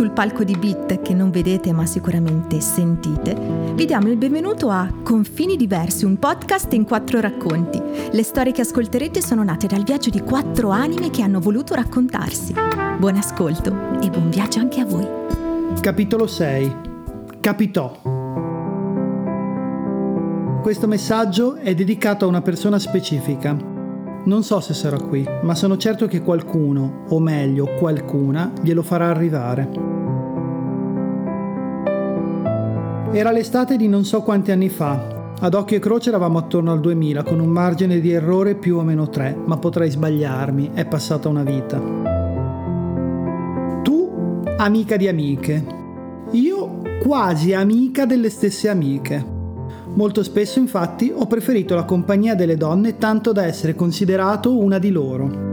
sul palco di Beat che non vedete ma sicuramente sentite, vi diamo il benvenuto a Confini Diversi, un podcast in quattro racconti. Le storie che ascolterete sono nate dal viaggio di quattro anime che hanno voluto raccontarsi. Buon ascolto e buon viaggio anche a voi. Capitolo 6 Capitò Questo messaggio è dedicato a una persona specifica non so se sarà qui, ma sono certo che qualcuno, o meglio qualcuna, glielo farà arrivare. Era l'estate di non so quanti anni fa. Ad occhio e croce eravamo attorno al 2000, con un margine di errore più o meno 3, ma potrei sbagliarmi, è passata una vita. Tu, amica di amiche. Io, quasi amica delle stesse amiche. Molto spesso infatti ho preferito la compagnia delle donne tanto da essere considerato una di loro.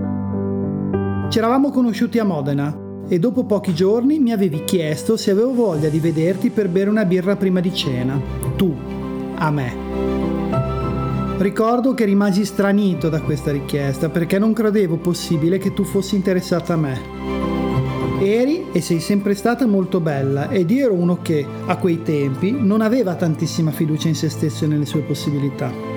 Ci eravamo conosciuti a Modena e dopo pochi giorni mi avevi chiesto se avevo voglia di vederti per bere una birra prima di cena. Tu, a me. Ricordo che rimasi stranito da questa richiesta perché non credevo possibile che tu fossi interessata a me. Eri e sei sempre stata molto bella ed io ero uno che, a quei tempi, non aveva tantissima fiducia in se stesso e nelle sue possibilità.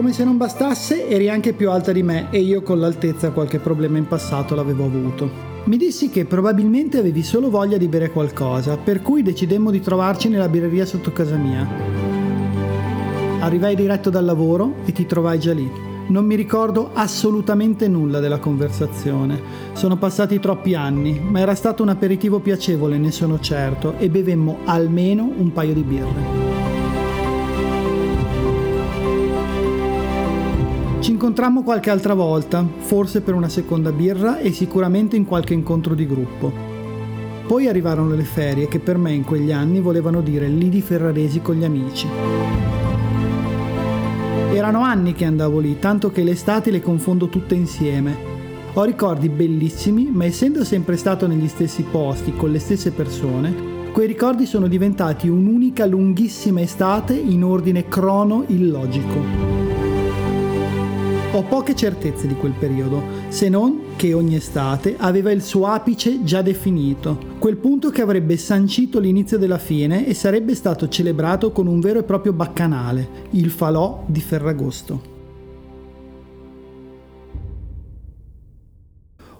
Come se non bastasse, eri anche più alta di me e io con l'altezza qualche problema in passato l'avevo avuto. Mi dissi che probabilmente avevi solo voglia di bere qualcosa, per cui decidemmo di trovarci nella birreria sotto casa mia. Arrivai diretto dal lavoro e ti trovai già lì. Non mi ricordo assolutamente nulla della conversazione. Sono passati troppi anni, ma era stato un aperitivo piacevole, ne sono certo, e bevemmo almeno un paio di birre. Incontrammo qualche altra volta, forse per una seconda birra e sicuramente in qualche incontro di gruppo. Poi arrivarono le ferie che per me in quegli anni volevano dire lidi ferraresi con gli amici. Erano anni che andavo lì, tanto che le estati le confondo tutte insieme. Ho ricordi bellissimi, ma essendo sempre stato negli stessi posti, con le stesse persone, quei ricordi sono diventati un'unica lunghissima estate in ordine crono illogico. Ho poche certezze di quel periodo, se non che ogni estate aveva il suo apice già definito, quel punto che avrebbe sancito l'inizio della fine e sarebbe stato celebrato con un vero e proprio baccanale, il falò di Ferragosto.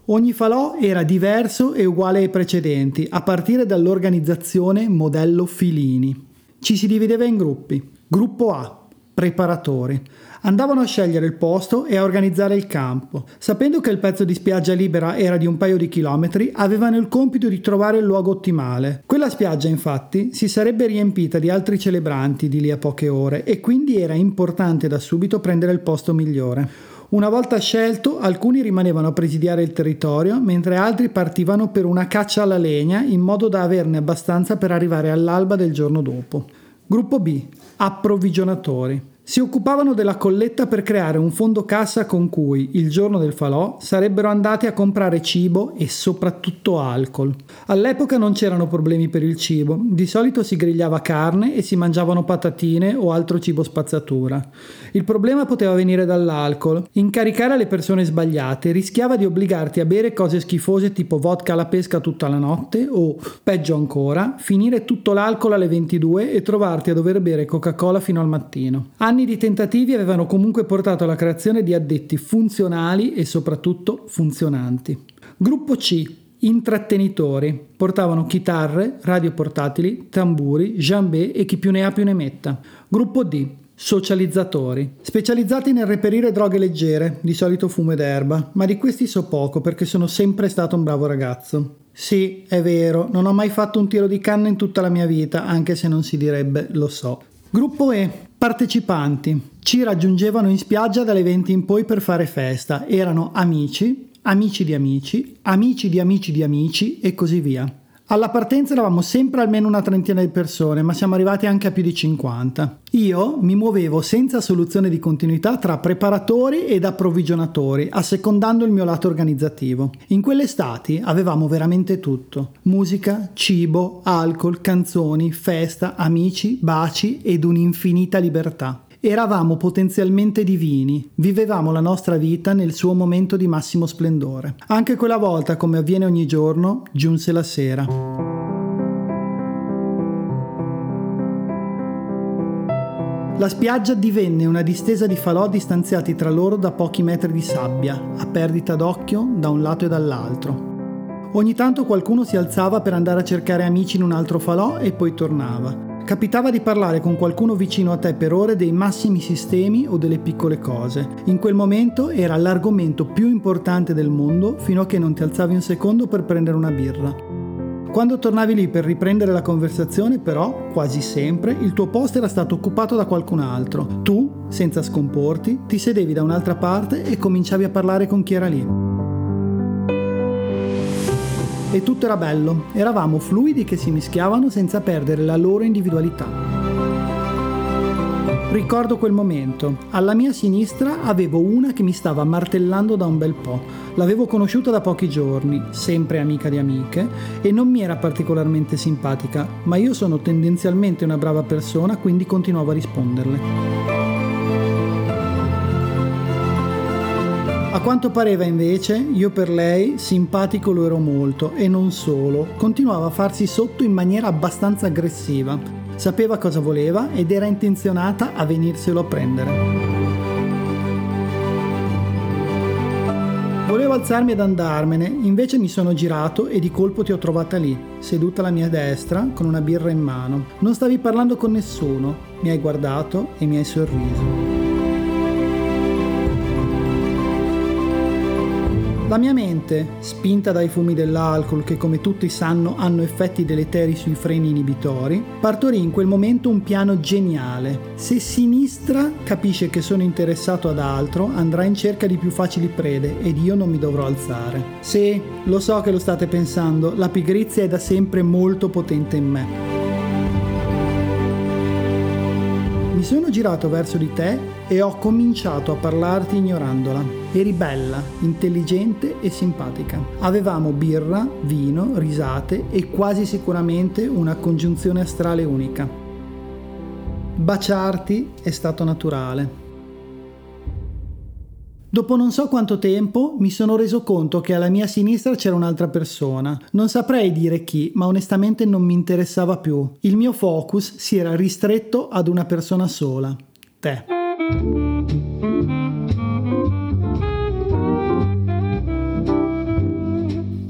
Ogni falò era diverso e uguale ai precedenti, a partire dall'organizzazione modello Filini. Ci si divideva in gruppi. Gruppo A, preparatori. Andavano a scegliere il posto e a organizzare il campo. Sapendo che il pezzo di spiaggia libera era di un paio di chilometri, avevano il compito di trovare il luogo ottimale. Quella spiaggia, infatti, si sarebbe riempita di altri celebranti di lì a poche ore e quindi era importante da subito prendere il posto migliore. Una volta scelto, alcuni rimanevano a presidiare il territorio, mentre altri partivano per una caccia alla legna in modo da averne abbastanza per arrivare all'alba del giorno dopo. Gruppo B. Approvvigionatori. Si occupavano della colletta per creare un fondo cassa con cui, il giorno del falò, sarebbero andati a comprare cibo e soprattutto alcol. All'epoca non c'erano problemi per il cibo, di solito si grigliava carne e si mangiavano patatine o altro cibo spazzatura. Il problema poteva venire dall'alcol. Incaricare le persone sbagliate rischiava di obbligarti a bere cose schifose tipo vodka alla pesca tutta la notte o, peggio ancora, finire tutto l'alcol alle 22 e trovarti a dover bere Coca-Cola fino al mattino. Anni di tentativi avevano comunque portato alla creazione di addetti funzionali e soprattutto funzionanti. Gruppo C. Intrattenitori. Portavano chitarre, radio portatili, tamburi, jambé e chi più ne ha più ne metta. Gruppo D. Socializzatori, specializzati nel reperire droghe leggere, di solito fumo ed erba, ma di questi so poco perché sono sempre stato un bravo ragazzo. Sì, è vero, non ho mai fatto un tiro di canna in tutta la mia vita, anche se non si direbbe lo so. Gruppo E. Partecipanti. Ci raggiungevano in spiaggia dalle 20 in poi per fare festa. Erano amici, amici di amici, amici di amici di amici e così via. Alla partenza eravamo sempre almeno una trentina di persone, ma siamo arrivati anche a più di 50. Io mi muovevo senza soluzione di continuità tra preparatori ed approvvigionatori, assecondando il mio lato organizzativo. In quelle estati avevamo veramente tutto: musica, cibo, alcol, canzoni, festa, amici, baci ed un'infinita libertà. Eravamo potenzialmente divini, vivevamo la nostra vita nel suo momento di massimo splendore. Anche quella volta, come avviene ogni giorno, giunse la sera. La spiaggia divenne una distesa di falò distanziati tra loro da pochi metri di sabbia, a perdita d'occhio da un lato e dall'altro. Ogni tanto qualcuno si alzava per andare a cercare amici in un altro falò e poi tornava. Capitava di parlare con qualcuno vicino a te per ore dei massimi sistemi o delle piccole cose. In quel momento era l'argomento più importante del mondo fino a che non ti alzavi un secondo per prendere una birra. Quando tornavi lì per riprendere la conversazione, però, quasi sempre, il tuo posto era stato occupato da qualcun altro. Tu, senza scomporti, ti sedevi da un'altra parte e cominciavi a parlare con chi era lì. E tutto era bello, eravamo fluidi che si mischiavano senza perdere la loro individualità. Ricordo quel momento. Alla mia sinistra avevo una che mi stava martellando da un bel po'. L'avevo conosciuta da pochi giorni, sempre amica di amiche, e non mi era particolarmente simpatica, ma io sono tendenzialmente una brava persona, quindi continuavo a risponderle. A quanto pareva invece, io per lei simpatico lo ero molto e non solo, continuava a farsi sotto in maniera abbastanza aggressiva. Sapeva cosa voleva ed era intenzionata a venirselo a prendere. Volevo alzarmi ed andarmene, invece mi sono girato e di colpo ti ho trovata lì, seduta alla mia destra, con una birra in mano. Non stavi parlando con nessuno, mi hai guardato e mi hai sorriso. La mia mente, spinta dai fumi dell'alcol che come tutti sanno hanno effetti deleteri sui freni inibitori, partorì in quel momento un piano geniale. Se sinistra capisce che sono interessato ad altro, andrà in cerca di più facili prede ed io non mi dovrò alzare. Sì, lo so che lo state pensando, la pigrizia è da sempre molto potente in me. Mi sono girato verso di te e ho cominciato a parlarti ignorandola. Eri bella, intelligente e simpatica. Avevamo birra, vino, risate e quasi sicuramente una congiunzione astrale unica. Baciarti è stato naturale. Dopo non so quanto tempo mi sono reso conto che alla mia sinistra c'era un'altra persona. Non saprei dire chi, ma onestamente non mi interessava più. Il mio focus si era ristretto ad una persona sola, te.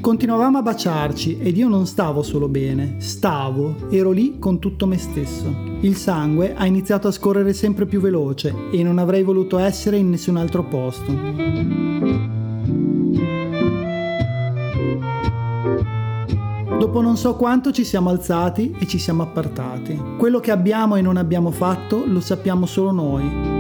Continuavamo a baciarci ed io non stavo solo bene, stavo, ero lì con tutto me stesso. Il sangue ha iniziato a scorrere sempre più veloce e non avrei voluto essere in nessun altro posto. Dopo non so quanto ci siamo alzati e ci siamo appartati. Quello che abbiamo e non abbiamo fatto lo sappiamo solo noi.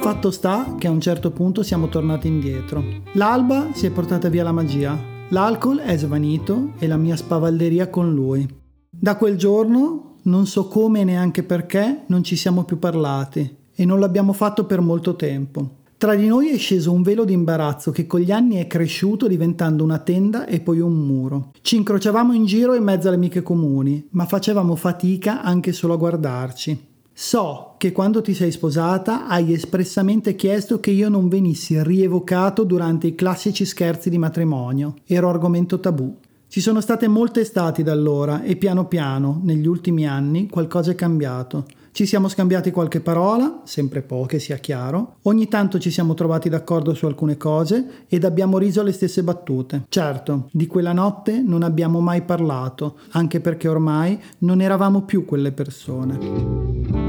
Fatto sta che a un certo punto siamo tornati indietro. L'alba si è portata via la magia, l'alcol è svanito e la mia spavalderia con lui. Da quel giorno, non so come e neanche perché, non ci siamo più parlati e non l'abbiamo fatto per molto tempo. Tra di noi è sceso un velo di imbarazzo che con gli anni è cresciuto diventando una tenda e poi un muro. Ci incrociavamo in giro in mezzo alle amiche comuni, ma facevamo fatica anche solo a guardarci. So che quando ti sei sposata hai espressamente chiesto che io non venissi rievocato durante i classici scherzi di matrimonio. Ero argomento tabù. Ci sono state molte estati da allora e piano piano, negli ultimi anni, qualcosa è cambiato. Ci siamo scambiati qualche parola, sempre poche sia chiaro, ogni tanto ci siamo trovati d'accordo su alcune cose ed abbiamo riso alle stesse battute. Certo, di quella notte non abbiamo mai parlato, anche perché ormai non eravamo più quelle persone.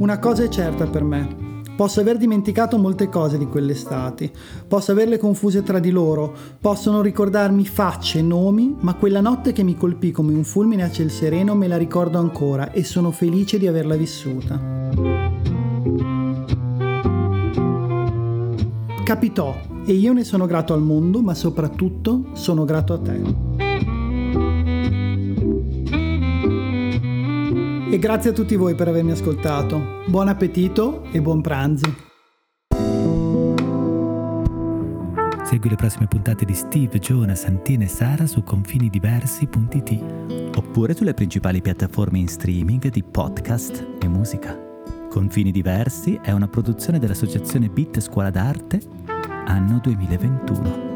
Una cosa è certa per me, Posso aver dimenticato molte cose di quelle estati, posso averle confuse tra di loro, possono ricordarmi facce e nomi, ma quella notte che mi colpì come un fulmine a ciel sereno me la ricordo ancora e sono felice di averla vissuta. Capitò e io ne sono grato al mondo, ma soprattutto sono grato a te. E grazie a tutti voi per avermi ascoltato. Buon appetito e buon pranzo. Segui le prossime puntate di Steve, Giona, Santina e Sara su confinidiversi.it oppure sulle principali piattaforme in streaming di podcast e musica. Confini Diversi è una produzione dell'associazione Bit Scuola d'Arte, anno 2021.